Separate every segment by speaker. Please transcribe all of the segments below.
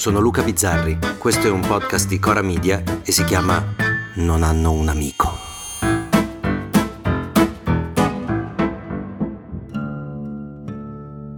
Speaker 1: sono Luca Bizzarri, questo è un podcast di Cora Media e si chiama Non hanno un amico.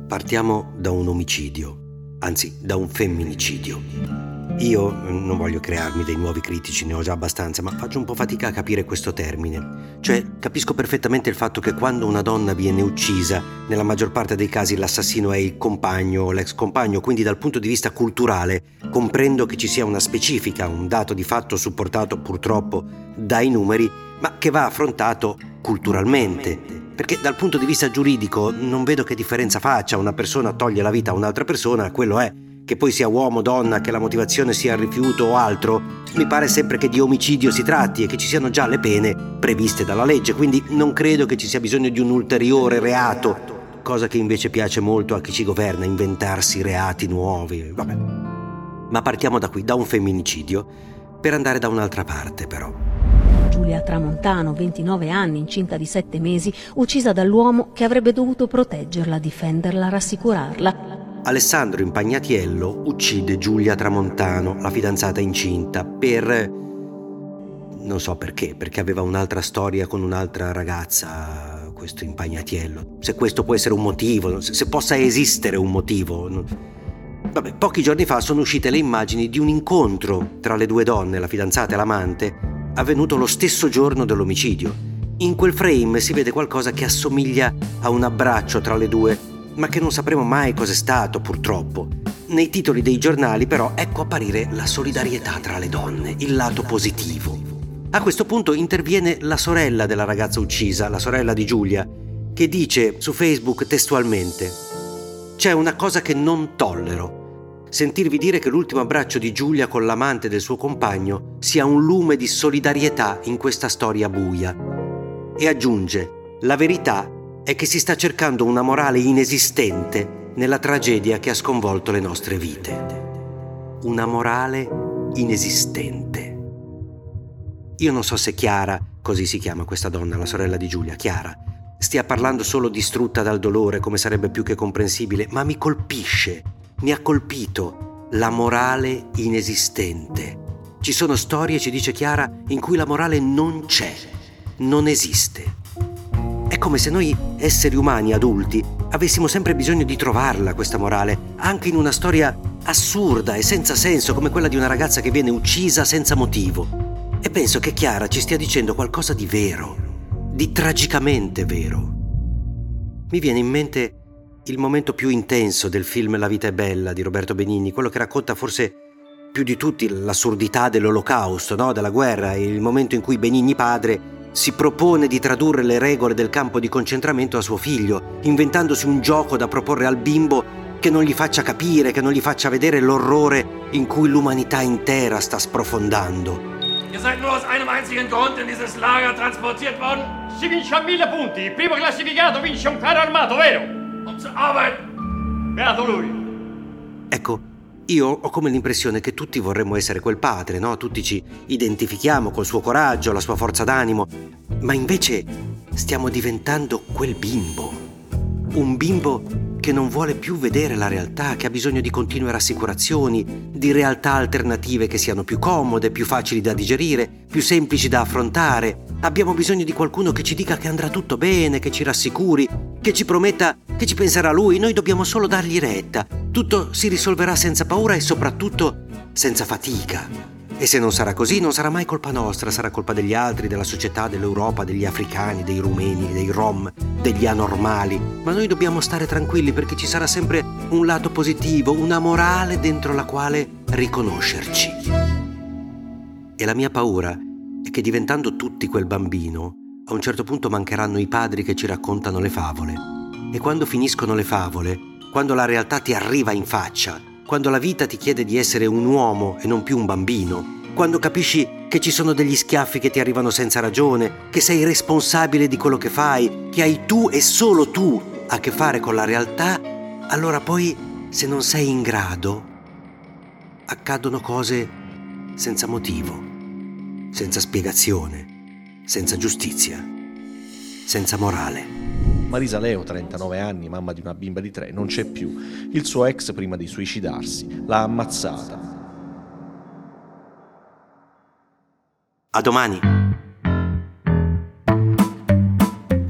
Speaker 1: Partiamo da un omicidio, anzi da un femminicidio. Io non voglio crearmi dei nuovi critici, ne ho già abbastanza, ma faccio un po' fatica a capire questo termine. Cioè, capisco perfettamente il fatto che quando una donna viene uccisa, nella maggior parte dei casi l'assassino è il compagno o l'ex compagno, quindi dal punto di vista culturale comprendo che ci sia una specifica, un dato di fatto supportato purtroppo dai numeri, ma che va affrontato culturalmente. Perché dal punto di vista giuridico non vedo che differenza faccia, una persona toglie la vita a un'altra persona, quello è che poi sia uomo o donna, che la motivazione sia rifiuto o altro, mi pare sempre che di omicidio si tratti e che ci siano già le pene previste dalla legge, quindi non credo che ci sia bisogno di un ulteriore reato, cosa che invece piace molto a chi ci governa, inventarsi reati nuovi. Vabbè. Ma partiamo da qui, da un femminicidio, per andare da un'altra parte però.
Speaker 2: Giulia Tramontano, 29 anni, incinta di 7 mesi, uccisa dall'uomo che avrebbe dovuto proteggerla, difenderla, rassicurarla.
Speaker 1: Alessandro Impagnatiello uccide Giulia Tramontano, la fidanzata incinta, per... non so perché, perché aveva un'altra storia con un'altra ragazza, questo Impagnatiello. Se questo può essere un motivo, se possa esistere un motivo. Vabbè, pochi giorni fa sono uscite le immagini di un incontro tra le due donne, la fidanzata e l'amante, avvenuto lo stesso giorno dell'omicidio. In quel frame si vede qualcosa che assomiglia a un abbraccio tra le due ma che non sapremo mai cos'è stato purtroppo. Nei titoli dei giornali però ecco apparire la solidarietà tra le donne, il lato positivo. A questo punto interviene la sorella della ragazza uccisa, la sorella di Giulia, che dice su Facebook testualmente C'è una cosa che non tollero. Sentirvi dire che l'ultimo abbraccio di Giulia con l'amante del suo compagno sia un lume di solidarietà in questa storia buia. E aggiunge, la verità è che si sta cercando una morale inesistente nella tragedia che ha sconvolto le nostre vite. Una morale inesistente. Io non so se Chiara, così si chiama questa donna, la sorella di Giulia, Chiara, stia parlando solo distrutta dal dolore, come sarebbe più che comprensibile, ma mi colpisce, mi ha colpito la morale inesistente. Ci sono storie, ci dice Chiara, in cui la morale non c'è, non esiste. È come se noi, esseri umani adulti, avessimo sempre bisogno di trovarla questa morale, anche in una storia assurda e senza senso come quella di una ragazza che viene uccisa senza motivo. E penso che Chiara ci stia dicendo qualcosa di vero, di tragicamente vero. Mi viene in mente il momento più intenso del film La vita è bella di Roberto Benigni, quello che racconta forse più di tutti l'assurdità dell'olocausto, no? della guerra, il momento in cui Benigni padre si propone di tradurre le regole del campo di concentramento a suo figlio, inventandosi un gioco da proporre al bimbo che non gli faccia capire, che non gli faccia vedere l'orrore in cui l'umanità intera sta sprofondando.
Speaker 3: Ihr seid nur aus einem einzigen Grund in dieses Lager transportiert worden?
Speaker 4: Si vince a mille punti. Il primo classificato vince un carro armato, vero?
Speaker 3: Um zu arbeiten.
Speaker 4: Beato lui.
Speaker 1: Ecco, io ho come l'impressione che tutti vorremmo essere quel padre, no? Tutti ci identifichiamo col suo coraggio, la sua forza d'animo, ma invece stiamo diventando quel bimbo. Un bimbo che non vuole più vedere la realtà, che ha bisogno di continue rassicurazioni, di realtà alternative che siano più comode, più facili da digerire, più semplici da affrontare. Abbiamo bisogno di qualcuno che ci dica che andrà tutto bene, che ci rassicuri, che ci prometta che ci penserà lui, noi dobbiamo solo dargli retta. Tutto si risolverà senza paura e soprattutto senza fatica. E se non sarà così, non sarà mai colpa nostra, sarà colpa degli altri, della società, dell'Europa, degli africani, dei rumeni, dei rom, degli anormali. Ma noi dobbiamo stare tranquilli perché ci sarà sempre un lato positivo, una morale dentro la quale riconoscerci. E la mia paura è che diventando tutti quel bambino, a un certo punto mancheranno i padri che ci raccontano le favole e quando finiscono le favole, quando la realtà ti arriva in faccia, quando la vita ti chiede di essere un uomo e non più un bambino, quando capisci che ci sono degli schiaffi che ti arrivano senza ragione, che sei responsabile di quello che fai, che hai tu e solo tu a che fare con la realtà, allora poi, se non sei in grado, accadono cose senza motivo, senza spiegazione, senza giustizia, senza morale.
Speaker 5: Marisa Leo, 39 anni, mamma di una bimba di tre, non c'è più. Il suo ex, prima di suicidarsi, l'ha ammazzata.
Speaker 1: A domani!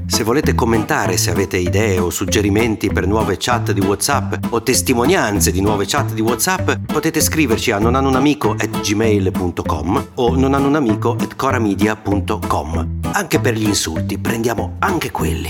Speaker 1: Se volete commentare, se avete idee o suggerimenti per nuove chat di WhatsApp o testimonianze di nuove chat di WhatsApp, potete scriverci a nonanunamico@gmail.com o nonanunamico@coramedia.com. Anche per gli insulti, prendiamo anche quelli.